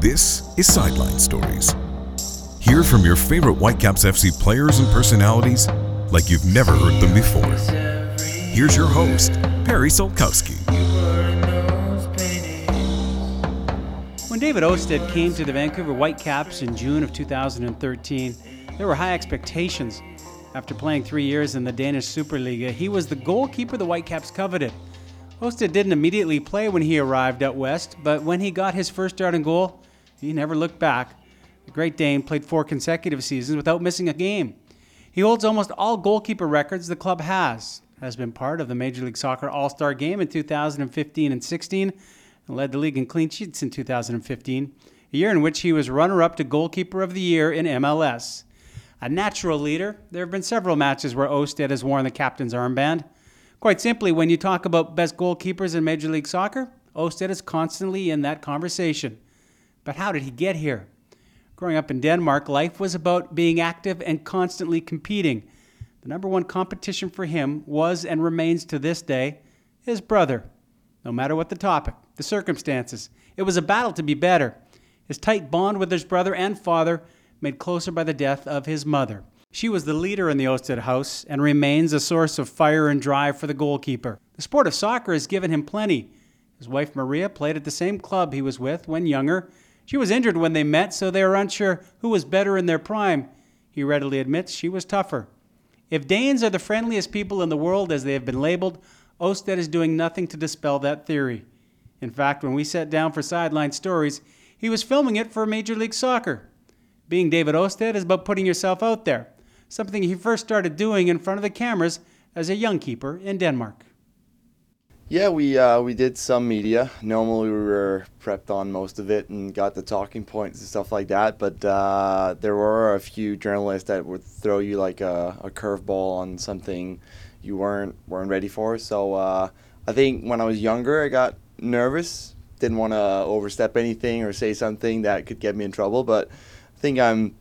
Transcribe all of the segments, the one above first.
This is Sideline Stories. Hear from your favorite Whitecaps FC players and personalities like you've never heard them before. Here's your host, Perry Solkowski. When David Ousted came to the Vancouver Whitecaps in June of 2013, there were high expectations. After playing three years in the Danish Superliga, he was the goalkeeper the Whitecaps coveted. Ousted didn't immediately play when he arrived out west, but when he got his first start in goal, he never looked back. The Great Dane played four consecutive seasons without missing a game. He holds almost all goalkeeper records the club has, has been part of the Major League Soccer All Star game in 2015 and 16, and led the league in clean sheets in 2015, a year in which he was runner up to Goalkeeper of the Year in MLS. A natural leader, there have been several matches where Ousted has worn the captain's armband. Quite simply, when you talk about best goalkeepers in Major League Soccer, Ousted is constantly in that conversation. But how did he get here? Growing up in Denmark, life was about being active and constantly competing. The number one competition for him was and remains to this day his brother. No matter what the topic, the circumstances, it was a battle to be better. His tight bond with his brother and father made closer by the death of his mother. She was the leader in the Ousted house and remains a source of fire and drive for the goalkeeper. The sport of soccer has given him plenty. His wife Maria played at the same club he was with when younger she was injured when they met, so they were unsure who was better in their prime. He readily admits she was tougher. If Danes are the friendliest people in the world as they have been labeled, Ousted is doing nothing to dispel that theory. In fact, when we sat down for Sideline Stories, he was filming it for Major League Soccer. Being David Ousted is about putting yourself out there, something he first started doing in front of the cameras as a young keeper in Denmark. Yeah, we uh, we did some media. Normally, we were prepped on most of it and got the talking points and stuff like that. But uh, there were a few journalists that would throw you like a, a curveball on something you weren't weren't ready for. So uh, I think when I was younger, I got nervous. Didn't want to overstep anything or say something that could get me in trouble. But I think I'm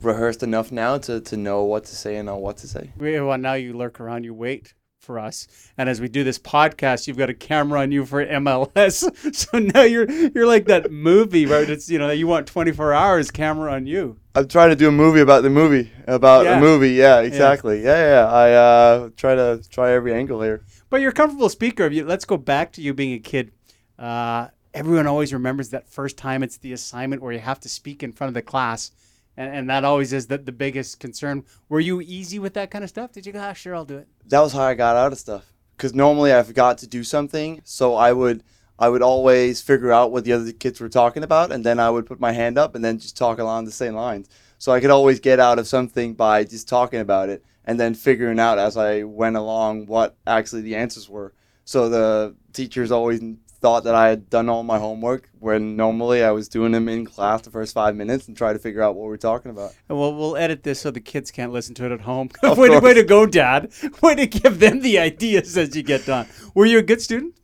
rehearsed enough now to, to know what to say and know what to say. Well, now you lurk around, you wait for us. And as we do this podcast, you've got a camera on you for MLS. So now you're you're like that movie, right? It's you know you want 24 hours camera on you. I'm trying to do a movie about the movie about yeah. a movie. Yeah, exactly. Yeah, yeah. yeah. I uh, try to try every angle here. But you're a comfortable speaker. Of you, let's go back to you being a kid. Uh, everyone always remembers that first time it's the assignment where you have to speak in front of the class and, and that always is the, the biggest concern. Were you easy with that kind of stuff? Did you go, ah, sure, I'll do it? That was how I got out of stuff. Because normally I forgot to do something, so I would I would always figure out what the other kids were talking about, and then I would put my hand up and then just talk along the same lines. So I could always get out of something by just talking about it and then figuring out as I went along what actually the answers were. So the teachers always thought that I had done all my homework when normally I was doing them in class the first five minutes and try to figure out what we're talking about. And we'll, we'll edit this so the kids can't listen to it at home. way, to, way to go, Dad. Way to give them the ideas as you get done. Were you a good student?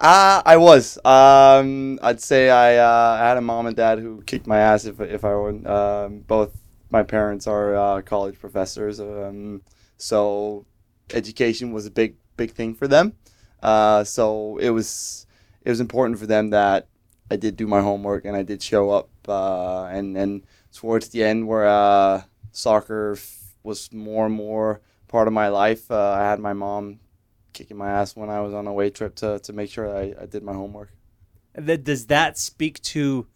Uh, I was. Um, I'd say I, uh, I had a mom and dad who kicked my ass if, if I were. Um, both my parents are uh, college professors. Um, so education was a big, big thing for them. Uh, so it was it was important for them that I did do my homework and I did show up. Uh, and and towards the end, where uh, soccer f- was more and more part of my life, uh, I had my mom kicking my ass when I was on a away trip to to make sure I, I did my homework. Does that speak to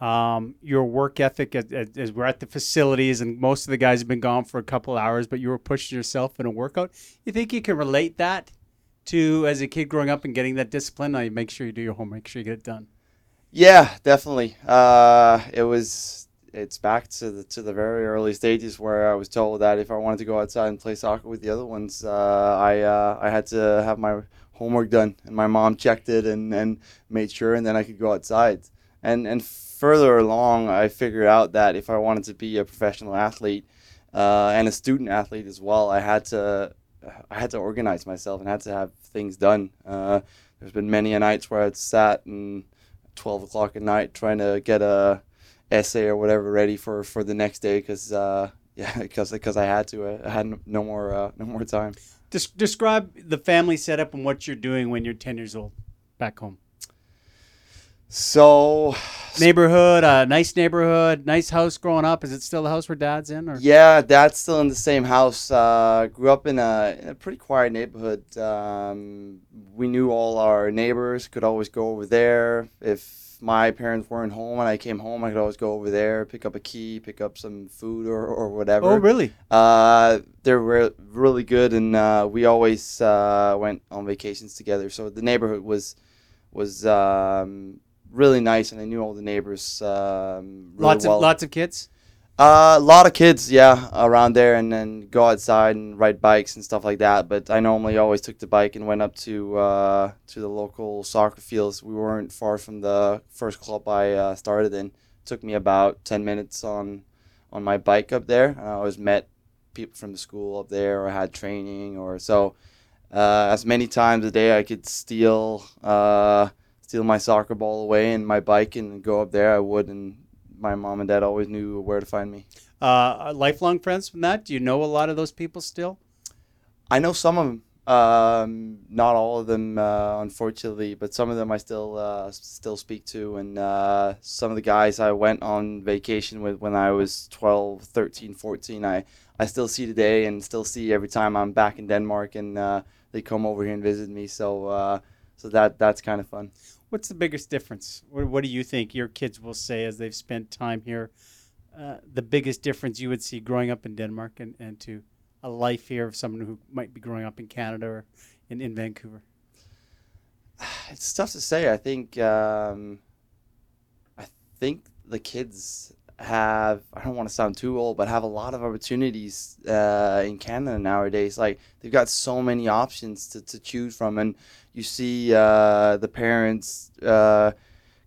um, your work ethic as, as, we're at the facilities and most of the guys have been gone for a couple hours, but you were pushing yourself in a workout? You think you can relate that to as a kid growing up and getting that discipline? I make sure you do your homework, make sure you get it done. Yeah, definitely. Uh, it was. It's back to the to the very early stages where I was told that if I wanted to go outside and play soccer with the other ones, uh, I uh, I had to have my homework done, and my mom checked it and, and made sure, and then I could go outside. And and further along, I figured out that if I wanted to be a professional athlete uh, and a student athlete as well, I had to I had to organize myself and had to have things done. Uh, there's been many a nights where I'd sat and 12 o'clock at night trying to get a essay or whatever ready for, for the next day because uh, yeah because because I had to I had no more uh, no more time. Des- describe the family setup and what you're doing when you're 10 years old back home. So neighborhood, a nice neighborhood, nice house growing up. Is it still the house where dad's in? Or? Yeah, dad's still in the same house. Uh, grew up in a, in a pretty quiet neighborhood. Um, we knew all our neighbors. Could always go over there if my parents weren't home and I came home. I could always go over there, pick up a key, pick up some food or, or whatever. Oh, really? Uh, they're re- really good, and uh, we always uh, went on vacations together. So the neighborhood was was um, really nice, and I knew all the neighbors. Um, really lots well. of lots of kids. Uh, a lot of kids, yeah, around there, and then go outside and ride bikes and stuff like that. But I normally always took the bike and went up to uh, to the local soccer fields. We weren't far from the first club I uh, started in. took me about ten minutes on on my bike up there. And I always met people from the school up there, or had training, or so. Uh, as many times a day I could steal uh, steal my soccer ball away and my bike and go up there, I would, and my mom and dad always knew where to find me. Uh, lifelong friends from that? Do you know a lot of those people still? I know some of them. Um, not all of them, uh, unfortunately, but some of them I still uh, still speak to. And uh, some of the guys I went on vacation with when I was 12, 13, 14, I, I still see today and still see every time I'm back in Denmark and uh, they come over here and visit me. So uh, so that that's kind of fun. What's the biggest difference? What, what, do you think your kids will say as they've spent time here? Uh, the biggest difference you would see growing up in Denmark and, and to a life here of someone who might be growing up in Canada or in, in Vancouver? It's tough to say. I think um, I think the kids have I don't want to sound too old, but have a lot of opportunities uh, in Canada nowadays. Like they've got so many options to, to choose from, and you see uh, the parents uh,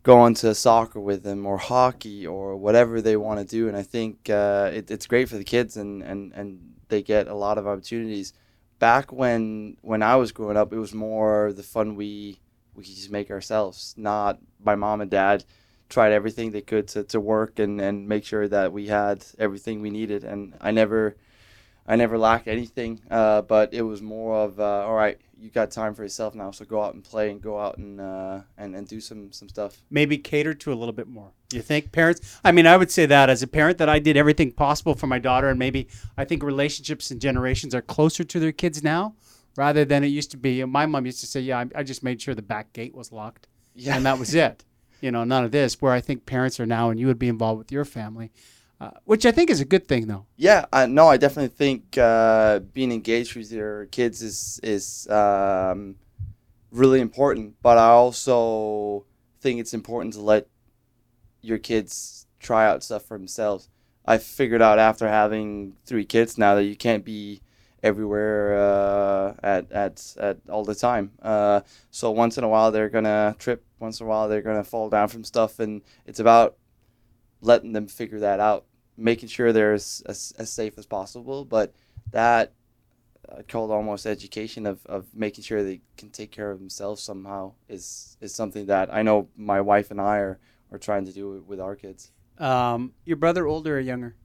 going to soccer with them or hockey or whatever they want to do. And I think uh, it, it's great for the kids, and, and, and they get a lot of opportunities. Back when when I was growing up, it was more the fun we we just make ourselves, not my mom and dad tried everything they could to, to work and, and make sure that we had everything we needed. And I never, I never lacked anything. Uh, but it was more of, uh, all right, you got time for yourself now, so go out and play and go out and uh, and, and do some some stuff. Maybe cater to a little bit more. You think parents? I mean, I would say that as a parent that I did everything possible for my daughter, and maybe I think relationships and generations are closer to their kids now rather than it used to be. My mom used to say, "Yeah, I, I just made sure the back gate was locked, yeah. and that was it." You know, none of this. Where I think parents are now, and you would be involved with your family, uh, which I think is a good thing, though. Yeah, no, I definitely think uh, being engaged with your kids is is um, really important. But I also think it's important to let your kids try out stuff for themselves. I figured out after having three kids now that you can't be everywhere uh, at, at at all the time. Uh, so once in a while they're gonna trip. Once in a while they're gonna fall down from stuff, and it's about letting them figure that out, making sure they're as, as, as safe as possible. But that I call it almost education of, of making sure they can take care of themselves somehow is is something that I know my wife and I are, are trying to do with our kids. Um, your brother older or younger?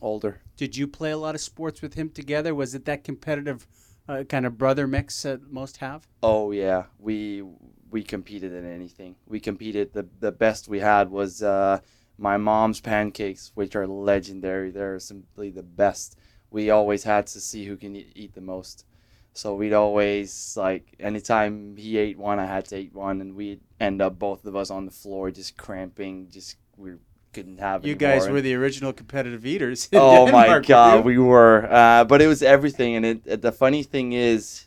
Older. Did you play a lot of sports with him together? Was it that competitive uh, kind of brother mix that most have? Oh yeah, we we competed in anything. We competed. the The best we had was uh, my mom's pancakes, which are legendary. They're simply the best. We always had to see who can eat, eat the most. So we'd always like anytime he ate one, I had to eat one, and we'd end up both of us on the floor just cramping. Just we couldn't have. You anymore. guys were the original competitive eaters. Oh Denmark, my god, we were. Uh, but it was everything, and it, the funny thing is,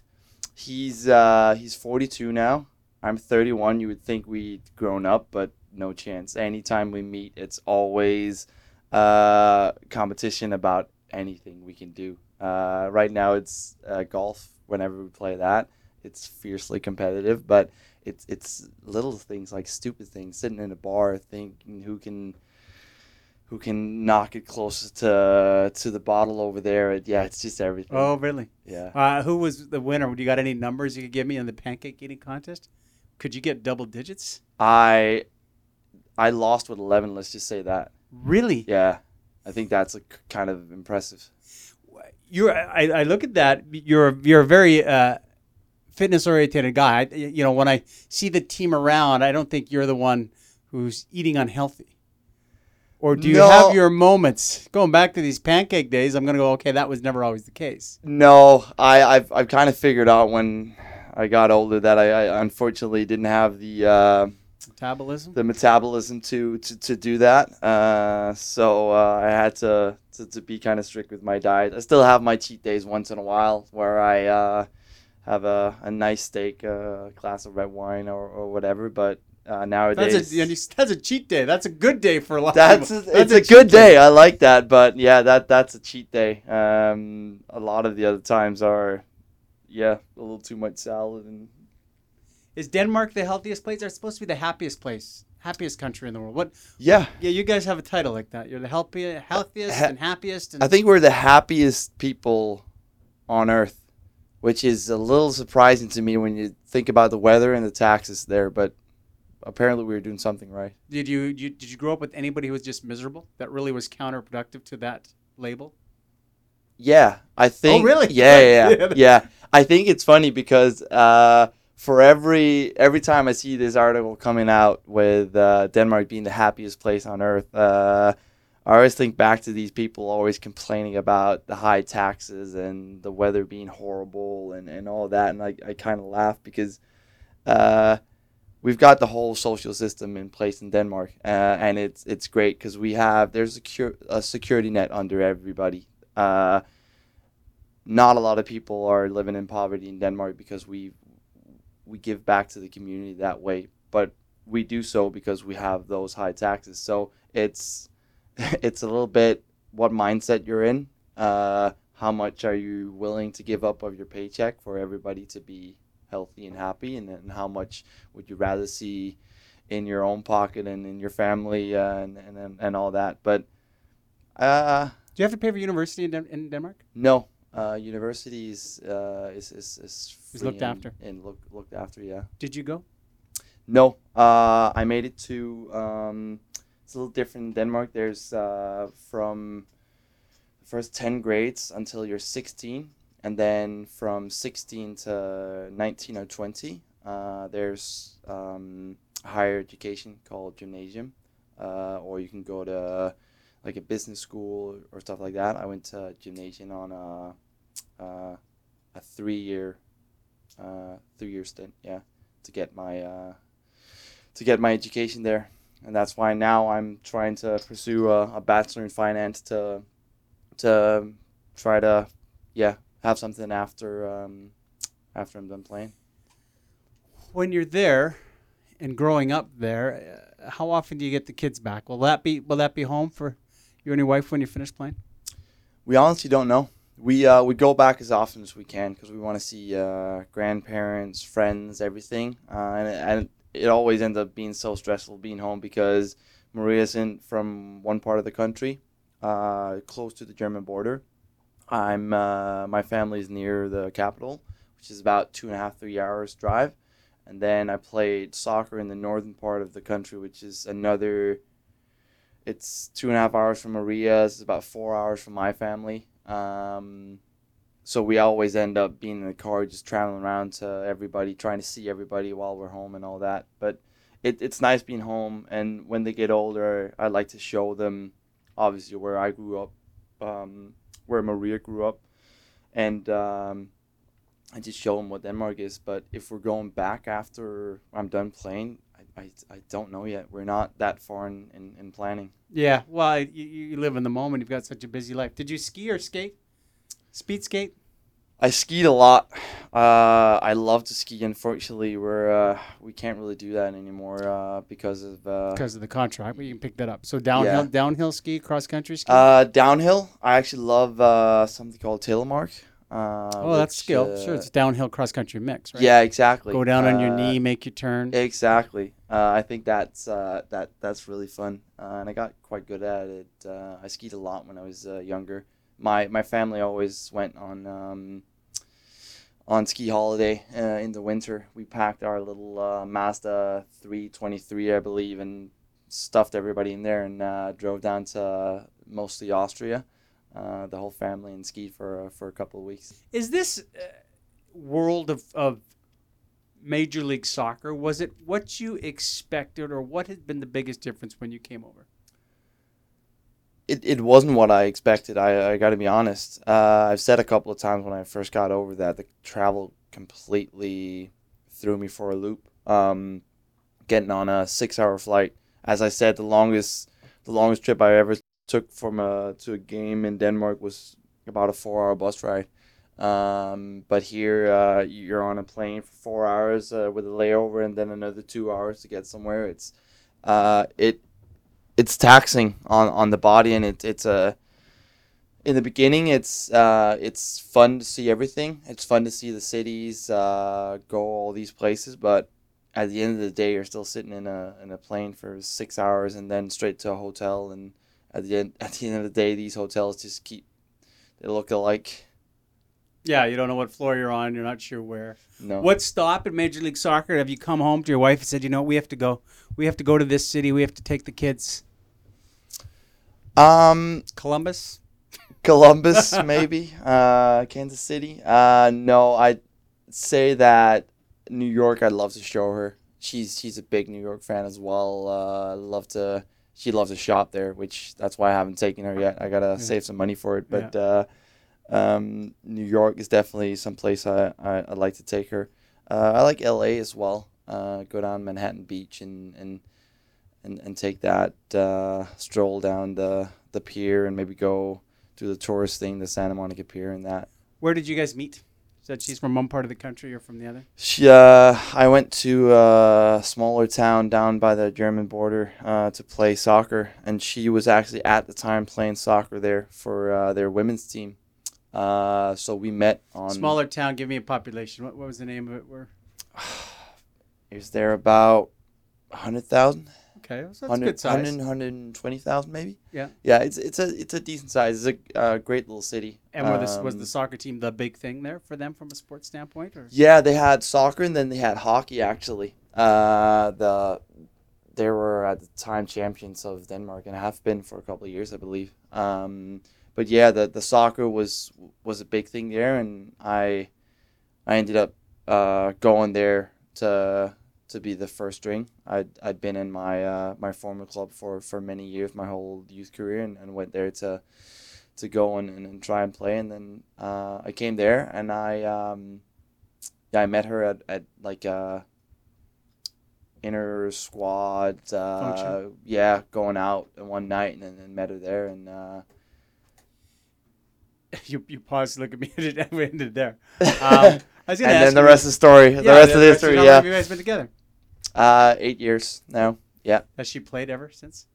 he's uh, he's 42 now. I'm 31. You would think we'd grown up, but no chance. Anytime we meet, it's always uh, competition about anything we can do. Uh, right now, it's uh, golf. Whenever we play that, it's fiercely competitive, but it's it's little things like stupid things, sitting in a bar, thinking who can who can knock it closer to to the bottle over there. Yeah, it's just everything. Oh, really? Yeah. Uh, who was the winner? Do you got any numbers you could give me in the pancake eating contest? Could you get double digits? I I lost with eleven. Let's just say that. Really? Yeah, I think that's a, kind of impressive. You're. I, I look at that. You're. You're a very. Uh, fitness oriented guy. I, you know, when I see the team around, I don't think you're the one who's eating unhealthy? Or do you No. have your moments? Going back to these pancake days, I'm going to go, okay, that was never always the case. No, I, I've I've kind of figured out when I got older that I, I unfortunately didn't have the uh, Metabolism? the metabolism to to, to do that. Uh, so uh, I had to, to, to be kind of strict with my diet. I still have my cheat days once in a while where I uh, have a, a nice steak, a glass of red wine, or, or whatever. But uh, nowadays, That's a, that's a cheat day. That's a good day for a lot that's of a, people. it's a, cheat good day. I like that. But yeah, that that's a cheat day. Um, a lot of the other times are, yeah, a little too much salad and Is Denmark the healthiest place? They're supposed to be the happiest place, happiest country in the world. What? yeah. Yeah, you guys have a title like that. You're the healthy, healthiest Ha- and happiest. And I think we're the happiest people on earth, which is a little surprising to me when you think about the weather and the taxes there. But apparently, we were doing something right. did you, you did you grow up with anybody who was just miserable? That really was counterproductive to that label. Yeah, I think. Oh, really? Yeah, yeah, Yeah. yeah. yeah. I think it's funny because uh, for every every time I see this article coming out with uh, Denmark being the happiest place on earth, uh, I always think back to these people always complaining about the high taxes and the weather being horrible and, and all that, and I, I kind of laugh because uh, we've got the whole social system in place in Denmark, uh, and it's it's great because we have there's a, a security net under everybody. Uh, not a lot of people are living in poverty in Denmark because we we give back to the community that way, but we do so because we have those high taxes. So it's it's a little bit what mindset you're in. Uh, how much are you willing to give up of your paycheck for everybody to be healthy and happy, and then how much would you rather see in your own pocket and in your family uh, and, and and and all that. But uh, Do you have to pay for university in, Den- in Denmark? no, uh, universities uh, is is is, Is looked and, after. and look, looked after. Yeah. Did you go? No, uh, I made it to. Um, it's a little different in Denmark. There's uh, from the first ten grades until you're 16, and then from 16 to 19 or 20, uh, there's um, higher education called gymnasium, uh, or you can go to like a business school or stuff like that. I went to gymnasium on a uh, a three year uh, three year stint. Yeah, to get my uh, to get my education there, and that's why now I'm trying to pursue a, a bachelor in finance to to try to yeah have something after um, after I'm done playing. When you're there and growing up there, uh, how often do you get the kids back? Will that be will that be home for you and your wife when you finish playing? We honestly don't know. We uh, we go back as often as we can because we want to see uh, grandparents, friends, everything, uh, and, and it always ends up being so stressful being home because Maria's in from one part of the country, uh, close to the German border. I'm uh, my family's near the capital, which is about two and a half three hours drive, and then I played soccer in the northern part of the country, which is another it's two and a half hours from Maria's. It's about four hours from my family. Um, so we always end up being in the car, just traveling around to everybody, trying to see everybody while we're home and all that. But it, it's nice being home. And when they get older, I like to show them, obviously, where I grew up, um, where Maria grew up, and um, I just show them what Denmark is. But if we're going back after I'm done playing, I, I, I don't know yet. We're not that far in, in, in planning. Yeah, well, you, you live in the moment. You've got such a busy life. Did you ski or skate? Speed skate? I skied a lot. Uh, I love to ski. Unfortunately, we're uh, we can't really do that anymore uh, because of uh, Because of the contract, but you can pick that up. So downhill, Yeah. downhill ski, cross country ski. uh, downhill. I actually love uh, something called telemark. Uh, oh, that's skill. sure, it's downhill cross country mix, right? Yeah, exactly. Go down on your knee, make your turn. Exactly. Uh, I think that's uh, that that's really fun, uh, and I got quite good at it. Uh, I skied a lot when I was uh, younger. My my family always went on um, on ski holiday uh, in the winter. We packed our little uh, Mazda 323, I believe, and stuffed everybody in there and uh, drove down to mostly Austria, uh, the whole family, and skied for uh, for a couple of weeks. Is this uh, world of, of Major League Soccer. Was it what you expected, or what had been the biggest difference when you came over? It, wasn't what I expected. I, I got to be honest. Uh, I've said a couple of times when I first got over that the travel completely threw me for a loop. Um, getting on a six-hour flight, as I said, the longest the longest trip I ever took from a to a game in Denmark was about a four-hour bus ride. Um, but here, uh, you're on a plane for four hours uh, with a layover, and then another two hours to get somewhere. It's uh, it it's taxing on, on the body, and it, it's a in the beginning, it's uh, it's fun to see everything. It's fun to see the cities, uh, go all these places, but at the end of the day, you're still sitting in a in a plane for six hours and then straight to a hotel. And at the end at the end of the day, these hotels just keep they look alike. Yeah, you don't know what floor you're on. You're not sure where. No. What stop in Major League Soccer? Have you come home to your wife and said, you know, we have to go. We have to go to this city. We have to take the kids. Um, Columbus. Columbus, maybe. Uh, Kansas City. Uh, no, I'd say that New York. I'd love to show her. She's she's a big New York fan as well. Uh, love to. She loves to shop there, which that's why I haven't taken her yet. I gotta Yeah. save some money for it. But uh, um, New York is definitely some place I, I I'd like to take her. Uh, I like L.A. as well. Uh, go down Manhattan Beach and and and, and take that uh, stroll down the the pier and maybe go do the tourist thing, the Santa Monica Pier, and that. Where did you guys meet? Said she's from one part of the country or from the other. She, uh, I went to a smaller town down by the German border uh, to play soccer, and she was actually at the time playing soccer there for uh, their women's team. Uh, so we met on. Smaller town. Give me a population. What, what was the name of it? Where? Is there about hundred thousand? Okay, so that's 100, good size. 100, 120,000 maybe. Yeah. Yeah, it's it's a it's a decent size. It's a uh, great little city. And were this, was Um, the soccer team the big thing there for them from a sports standpoint? Or Yeah, they had soccer and then they had hockey actually. Uh, the they were at the time champions of Denmark and have been for a couple of years, I believe. Um, but yeah, the the soccer was was a big thing there, and I I ended up uh, going there to to be the first string. I'd I'd been in my uh, my former club for, for many years, my whole youth career, and, and went there to to go and, and, and try and play. And then uh, I came there, and I um, yeah I met her at, at like a inner squad. Uh, yeah, going out one night, and then met her there, and. You you paused to look at me and it ended there. Um, I was and gonna ask then the rest of the story. the yeah, rest of the history, How long yeah. have you guys been together? Uh, eight years now. Yeah. Has she played ever since?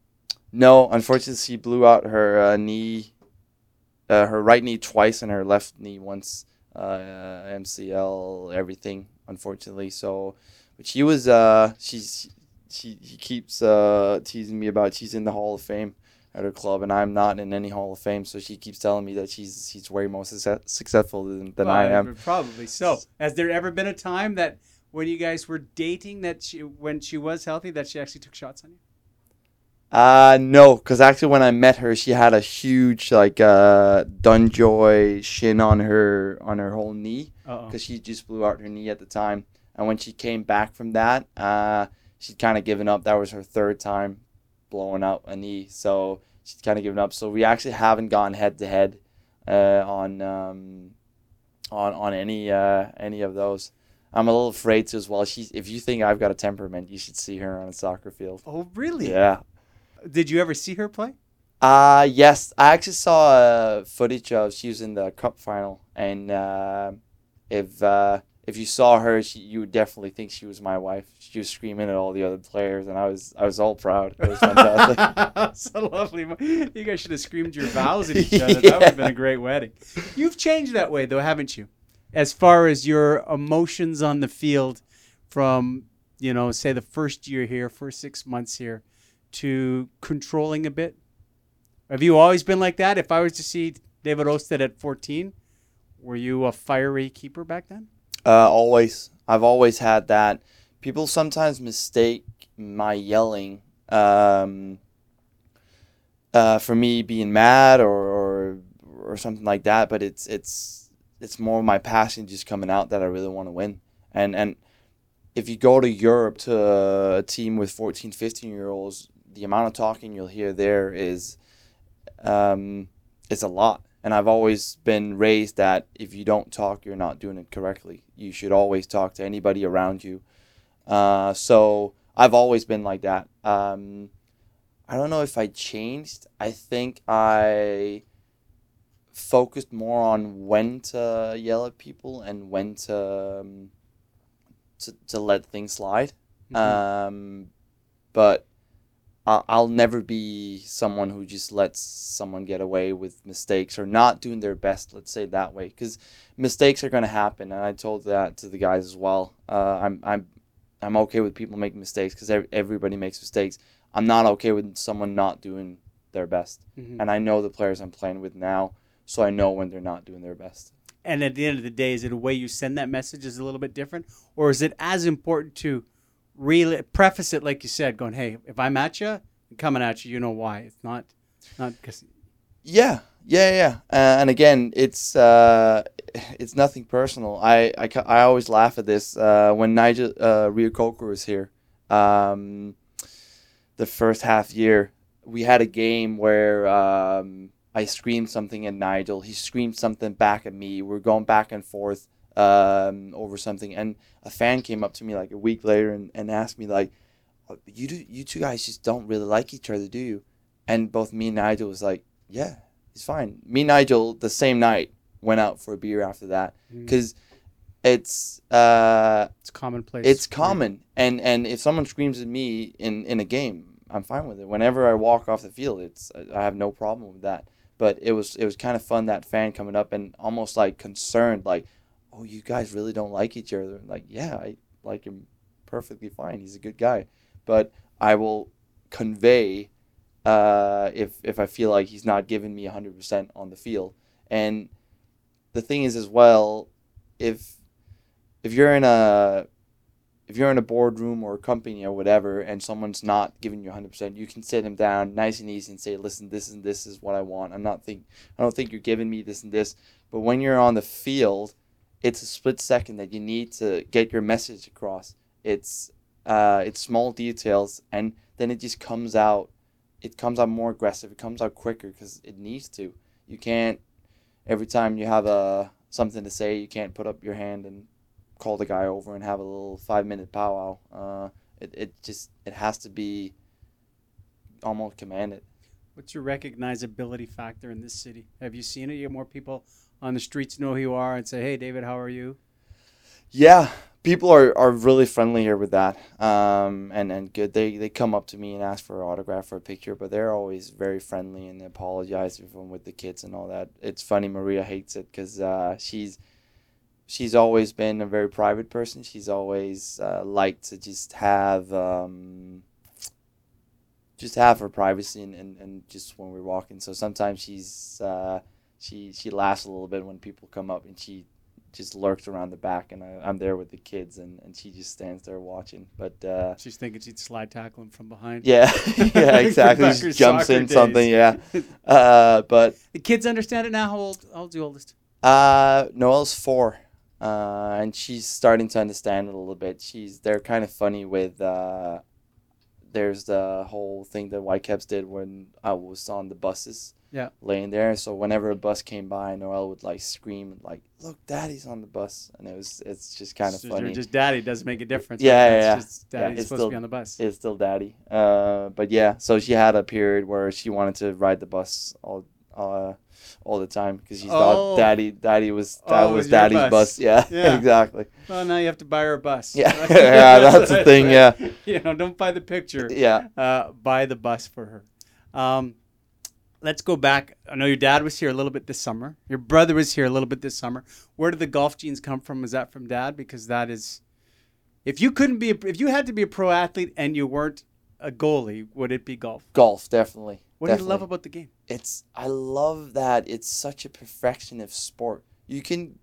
No, unfortunately, she blew out her uh, knee, uh, her right knee twice and her left knee once. Uh, MCL, everything. Unfortunately, so, but she was. Uh, she's. She he keeps uh, teasing me about she's in the Hall of Fame at her club, and I'm not in any Hall of Fame. So she keeps telling me that she's she's way more success, successful than, than I am. Probably so. Has there ever been a time that when you guys were dating that she when she was healthy that she actually took shots on you? Uh no, because actually when I met her, she had a huge like uh DonJoy shin on her on her whole knee because she just blew out her knee at the time. And when she came back from that, uh, she'd kind of given up. That was her third time blowing out a knee, so she'd kind of given up. So we actually haven't gone head to head uh, on um, on on any uh, any of those. I'm a little afraid to as well. She's if you think I've got a temperament, you should see her on a soccer field. Oh, really? Yeah. Did you ever see her play? Uh yes, I actually saw uh, footage of she was in the cup final, and uh, if uh, if you saw her, she, you would definitely think she was my wife. She was screaming at all the other players, and I was I was all proud. It was fantastic. so lovely. You guys should have screamed your vows at each other. That would have been a great wedding. You've changed that way, though, haven't you? As far as your emotions on the field, from you know, say the first year here, first six months here, to controlling a bit. Have you always been like that? If I was to see David Ousted at 14, were you a fiery keeper back then? Uh, always, I've always had that. People sometimes mistake my yelling um, uh, for me being mad or, or or something like that, but it's it's it's more my passion just coming out that I really want to win. And and if you go to Europe to a team with 14, 15 year olds, the amount of talking you'll hear there is um, is a lot. And I've always been raised that if you don't talk, you're not doing it correctly. You should always talk to anybody around you. Uh, so I've always been like that. Um, I don't know if I changed. I think I focused more on when to yell at people and when to um, to, to let things slide. Mhm. Um, but I'll, I'll never be someone who just lets someone get away with mistakes or not doing their best. Let's say that way, because mistakes are going to happen, and I told that to the guys as well. Uh, I'm I'm I'm okay with people making mistakes because everybody makes mistakes. I'm not okay with someone not doing their best, Mhm. and I know the players I'm playing with now, so I know when they're not doing their best. And at the end of the day, is it a way you send that message is a little bit different, or is it as important to really preface it like you said, going, "Hey, if I'm at you, I'm coming at you, you know why? It's not, not because Yeah, yeah, yeah. Uh, and again, it's uh, it's nothing personal. I, I, I always laugh at this uh, when Nigel uh, was here. Um, the first half year, we had a game where um, I screamed something at Nigel. He screamed something back at me. We are going back and forth um, over something, and a fan came up to me like a week later and, and asked me like, "Oh, "You do you two guys just don't really like each other, do you?" And both me and Nigel was like, "Yeah, it's fine." Me and Nigel the same night went out for a beer after that Mm. because it's uh, it's commonplace. it's common and and if someone screams at me in in a game i'm fine with it whenever i walk off the field it's i have no problem with that but it was it was kind of fun that fan coming up and almost like concerned like oh you guys really don't like each other. Like yeah i like him perfectly fine. He's a good guy. But i will convey uh, if if i feel like he's not giving me 100% on the field. And the thing is as well if if you're in a if you're in a boardroom or a company or whatever and someone's not giving you 100% you can sit them down nice and easy and say listen this and this is what i want. I'm not think i don't think you're giving me this and this. But when you're on the field it's a split second that you need to get your message across it's uh, it's small details and then it just comes out it comes out more aggressive it comes out quicker because it needs to you can't every time you have a something to say you can't put up your hand and call the guy over and have a little five minute powwow. Uh, it, it just it has to be almost commanded. What's your recognizability factor in this city? Have you seen it? You have more people on the streets know who you are and say, "Hey, David, how are you?" Yeah, people are, are really friendly here with that, um, and and good. They they come up to me and ask for an autograph or a picture, but they're always very friendly and they apologize if I'm with the kids and all that. It's funny. Maria hates it because uh, she's she's always been a very private person. She's always uh, liked to just have um, just have her privacy and, and, and just when we're walking. So sometimes she's uh, she she laughs a little bit when people come up and she just lurks around the back and I, I'm there with the kids and, and she just stands there watching. But uh, She's thinking she'd slide tackle him from behind. yeah, yeah, exactly. Just jumps in days. something, yeah. Uh, but the kids understand it now. How old? How old's the oldest? Uh, Noelle's four, uh, and she's starting to understand it a little bit. She's they're kind of funny with. Uh, there's the whole thing that Whitecaps did when I was on the buses. Yeah. Laying there, so whenever a bus came by, Noel would like scream like, "Look, Daddy's on the bus!" And it was it's just kind of So funny. Just daddy. Doesn't make a difference. Yeah, right? yeah, yeah. Just Yeah, it's supposed still- to be on the bus. It's still Daddy. Uh, but yeah, so she had a period where she wanted to ride the bus all uh, all the time because she Oh. thought Daddy Daddy was that Oh, was was Daddy's bus. bus. Yeah, Yeah. exactly. Well, now you have to buy her a bus. Yeah. Yeah, that's the thing, yeah. You know, don't buy the picture. Yeah. Uh, buy the bus for her. Um, let's go back. I know your dad was here a little bit this summer. Your brother was here a little bit this summer. Where did the golf genes come from? Is that from dad? Because that is, if you couldn't be, a, if you had to be a pro athlete and you weren't a goalie, would it be golf? Golf, definitely. What do you love about the game? it's I love that it's such a perfectionist sport. You can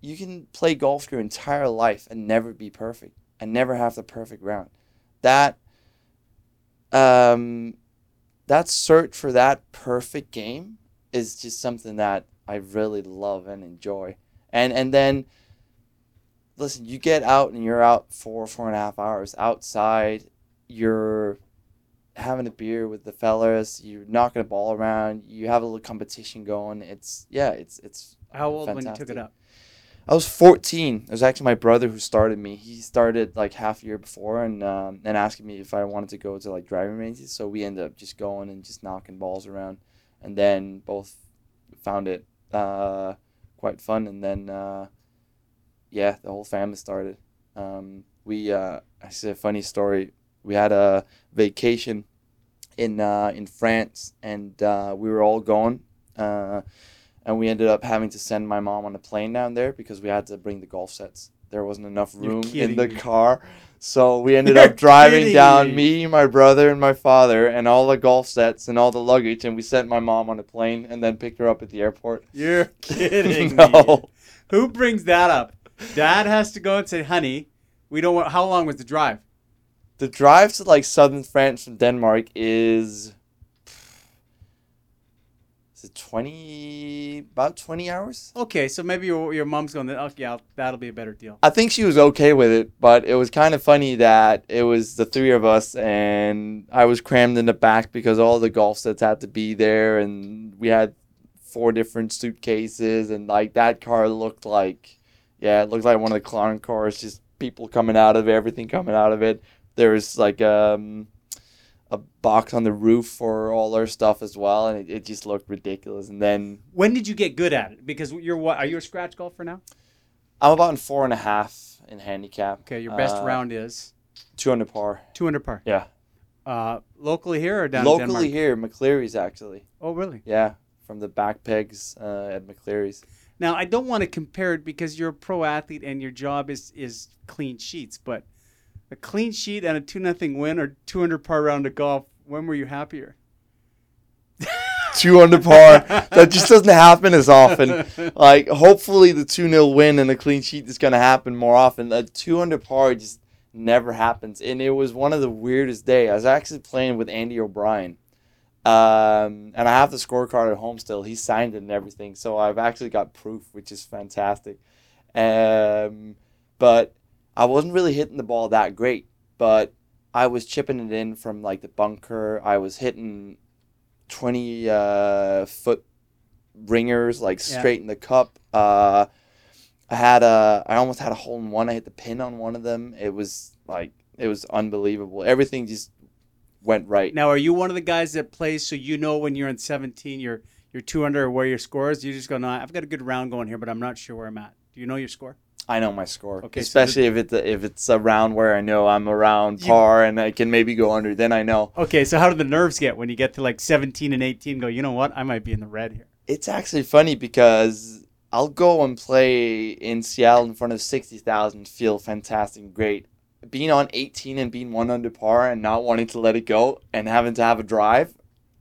you can play golf your entire life and never be perfect and never have the perfect round. That um that search for that perfect game is just something that I really love and enjoy. And and then listen, you get out and you're out four, four and a half hours outside. You're having a beer with the fellas. You're knocking a ball around. You have a little competition going. It's yeah, it's it's. How old when you took it up? I was 14. It was actually my brother who started me. He started like half a year before and um, and asking me if I wanted to go to like driving ranges. So we ended up just going and just knocking balls around, and then both found it uh, quite fun. And then uh, yeah, the whole family started. Um, we uh, actually a funny story. We had a vacation in uh, in France, and uh, we were all going. And we ended up having to send my mom on a plane down there because we had to bring the golf sets. There wasn't enough room in the me. car, so we ended You're up driving kidding down me. me, my brother, and my father, and all the golf sets and all the luggage, and we sent my mom on a plane and then picked her up at the airport. You're kidding me. no, Who brings that up? Dad has to go and say, "Honey, we don't want." How long was the drive? the drive to like southern France from Denmark is. Is it twenty? About twenty hours. Okay, so maybe your, your mom's going. Oh, yeah, that'll be a better deal. I think she was okay with it, but it was kind of funny that it was the three of us and I was crammed in the back because all the golf sets had to be there and we had four different suitcases and like that car looked like yeah, it looked like one of the clown cars, just people coming out of it, everything coming out of it. There was like um a box on the roof for all our stuff as well and it, it just looked ridiculous. And then When did you get good at it? Because you're what? Are you a scratch golfer now? I'm about in four and a half in handicap. Okay, your best Uh, round is two under par. 200 par. Yeah. Uh, locally here or down Locally here, McCleery's actually. Oh, really? Yeah, from the back pegs uh, at McCleery's. Now, I don't want to compare it because you're a pro athlete and your job is is clean sheets, but a clean sheet and a two nothing win or 200 par round of golf. When were you happier? Two under par. that just doesn't happen as often. Like, hopefully, the 2 0 win and a clean sheet is going to happen more often. A 2 under par just never happens. And it was one of the weirdest days. I was actually playing with Andy O'Brien. Um, and I have the scorecard at home still. He signed it and everything. So I've actually got proof, which is fantastic. Um, but I wasn't really hitting the ball that great. But I was chipping it in from like the bunker. I was hitting 20 uh, foot ringers like Yeah. straight in the cup. Uh, I had a, I almost had a hole in one. I hit the pin on one of them. It was like, it was unbelievable. Everything just went right. Now, are you one of the guys that plays so you know when you're in 17, you're you're two under or where your score is? You just go, no, I've got a good round going here, but I'm not sure where I'm at. Do you know your score? I know my score, Okay, so especially if it's if it's a round where I know I'm around You- par and I can maybe go under. Then I know Okay, so how do the nerves get when you get to like 17 and 18? Go, you know what? I might be in the red here. it's actually funny because I'll go and play in Seattle in front of sixty thousand, feel fantastic, great. Being on eighteen and being one under par and not wanting to let it go and having to have a drive,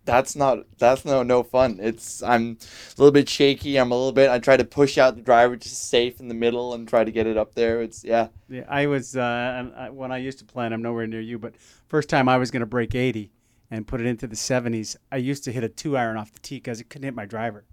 that's not that's no no fun. It's I'm a little bit shaky. I'm a little bit. I try to push out the driver just safe in the middle and try to get it up there. It's yeah. Yeah, I was uh, when I used to play, I'm nowhere near you, but first time I was going to break 80 and put it into the 70s, I used to hit a two iron off the tee because it couldn't hit my driver.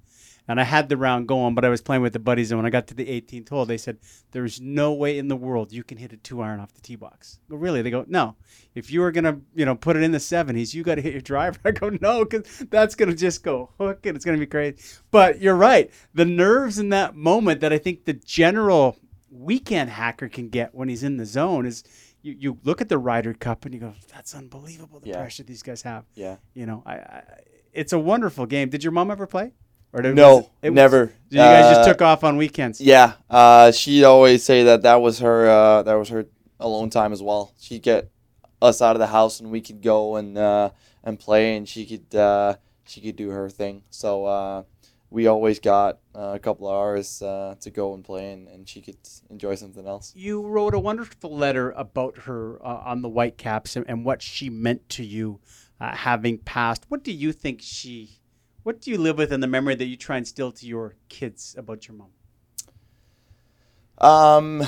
And I had the round going, but I was playing with the buddies, and when I got to the 18th hole, they said, "There's no way in the world you can hit a two iron off the tee box." Go, really? They go, "No. If you were gonna, you know, put it in the 70s, you got to hit your driver." I go, "No, because that's gonna just go hook, and it's gonna be crazy." But you're right. The nerves in that moment that I think the general weekend hacker can get when he's in the zone is you, you look at the Ryder Cup and you go, that's unbelievable the Yeah. pressure these guys have. Yeah. You know, I, I it's a wonderful game. Did your mom ever play? Or did, No, was it- was- never. so you guys just Uh, took off on weekends. Yeah, uh, she'd always say that that was her uh, that was her alone time as well. She'd get us out of the house and we could go and uh, and play, and she could uh, she could do her thing. So uh, we always got uh, a couple of hours uh, to go and play, and, and she could enjoy something else. You wrote a wonderful letter about her uh, on the Whitecaps and, and what she meant to you, uh, having passed. What do you think she? What do you live with in the memory that you try and instill to your kids about your mom? Um,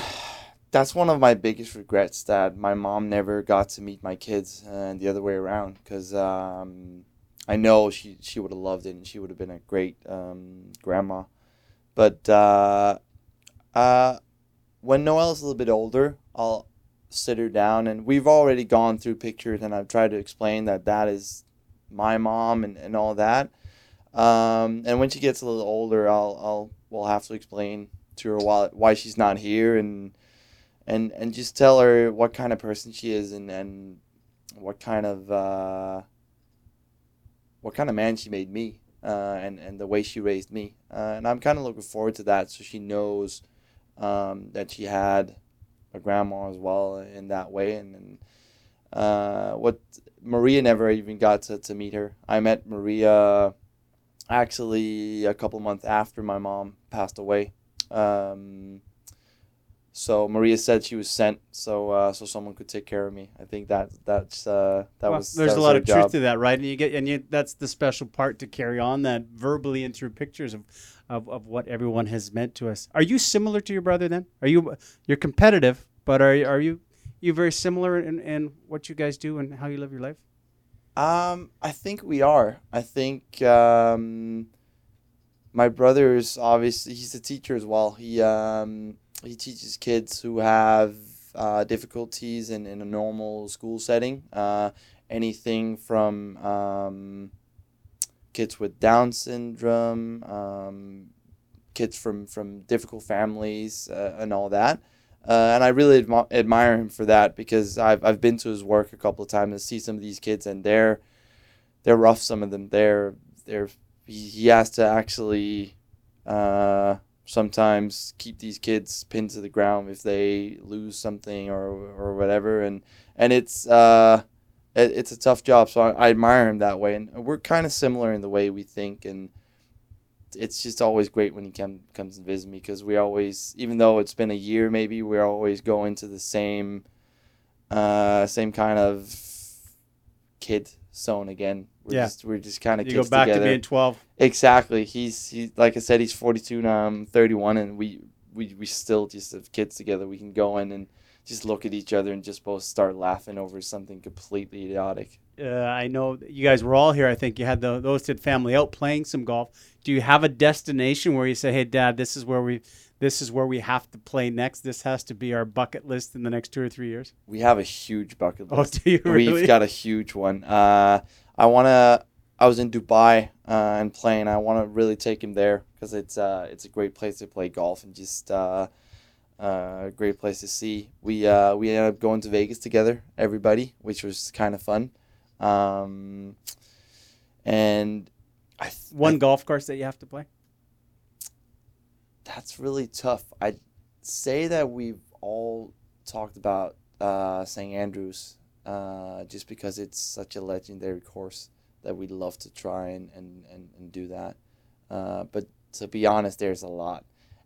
that's one of my biggest regrets that my mom never got to meet my kids and the other way around because um, I know she she would have loved it and she would have been a great um, grandma, but uh, uh, when Noelle's a little bit older, I'll sit her down, and we've already gone through pictures, and I've tried to explain that that is my mom and, and all that. Um, and when she gets a little older, I'll I'll we'll have to explain to her why why she's not here and and and just tell her what kind of person she is and and what kind of uh, what kind of man she made me uh, and and the way she raised me. Uh, and I'm kind of looking forward to that, so she knows um, that she had a grandma as well in that way. And, and uh, what Maria never even got to, to meet her. I met Maria actually a couple months after my mom passed away. Um, so Maria said she was sent so uh, so someone could take care of me. I think that that's uh, that Well, was there's that a lot of job. truth to that, right? And you get and you that's the special part to carry on that verbally and through pictures of, of, of what everyone has meant to us. Are you similar to your brother then? Are you you're competitive, but are are you you very similar in, in what you guys do and how you live your life? Um, I think we are. I think um, my brother is obviously he's a teacher as well. He um, he teaches kids who have uh, difficulties in, in a normal school setting. Uh, anything from um, kids with Down syndrome, um, kids from from difficult families, uh, and all that. Uh, and I really admi- admire him for that because I've, I've been to his work a couple of times and see some of these kids and they're they're rough. Some of them they're they're he, he has to actually uh, sometimes keep these kids pinned to the ground if they lose something or or whatever and and it's uh it, it's a tough job. So I, I admire him that way and we're kind of similar in the way we think and it's just always great when he come, comes and visits me because we always, even though it's been a year maybe, we're always going to the same, uh, same kind of kid zone again. We're Yeah. just we're just kind of You go back together. to being 12. exactly. He's he like I said, he's forty two now. I'm thirty one, and we we we still just have kids together. We can go in and just look at each other and just both start laughing over something completely idiotic. Uh, I know you guys were all here. I think you had the those did family out playing some golf. Do you have a destination where you say, "Hey, Dad, this is where we this is where we have to play next. This has to be our bucket list in the next two or three years." We have a huge bucket list. Oh, list. do you really? We've got a huge one. Uh, I want to. I was in Dubai uh, and playing. I want to really take him there because it's uh, it's a great place to play golf and just uh, uh, a great place to see. We uh, we ended up going to Vegas together, everybody, which was kind of fun. Um, and I th- One I- golf course that you have to play. that's really tough. I'd say that we've all talked about uh, St. Andrews uh, just because it's such a legendary course that we'd love to try and, and, and, and do that. Uh, but to be honest, there's a lot.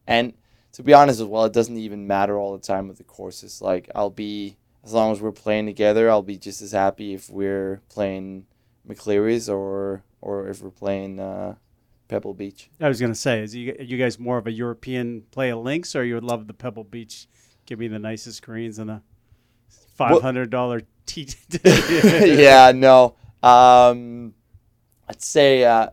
And to be honest as well, it doesn't even matter all the time with the courses. Like, I'll be, as long as we're playing together, I'll be just as happy if we're playing McCleery's or, or if we're playing uh, Pebble Beach. I was gonna say, is you, you guys more of a European play of links, or you would love the Pebble Beach? Give me the nicest greens and the five hundred dollar tee. yeah, no. Um, I'd say uh,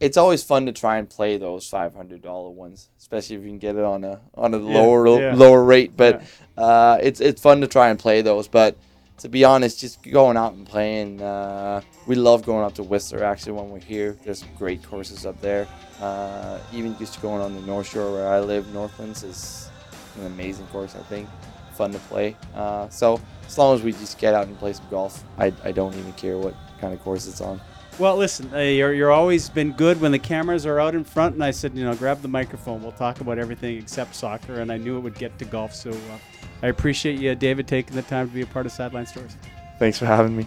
it's always fun to try and play those five hundred dollar ones, especially if you can get it on a on a Yeah, lower yeah. lower rate. But uh, it's it's fun to try and play those. But to be honest, just going out and playing, uh, we love going up to Whistler. Actually, when we're here, there's some great courses up there. Uh, even just going on the North Shore where I live, Northlands is an amazing course. I think fun to play. Uh, so as long as we just get out and play some golf, I, I don't even care what kind of course it's on. Well, listen, uh, you're, you're always been good when the cameras are out in front, and I said, you know, grab the microphone. We'll talk about everything except soccer, and I knew it would get to golf. So uh, I appreciate you, David, taking the time to be a part of Sideline Stories. Thanks for having me.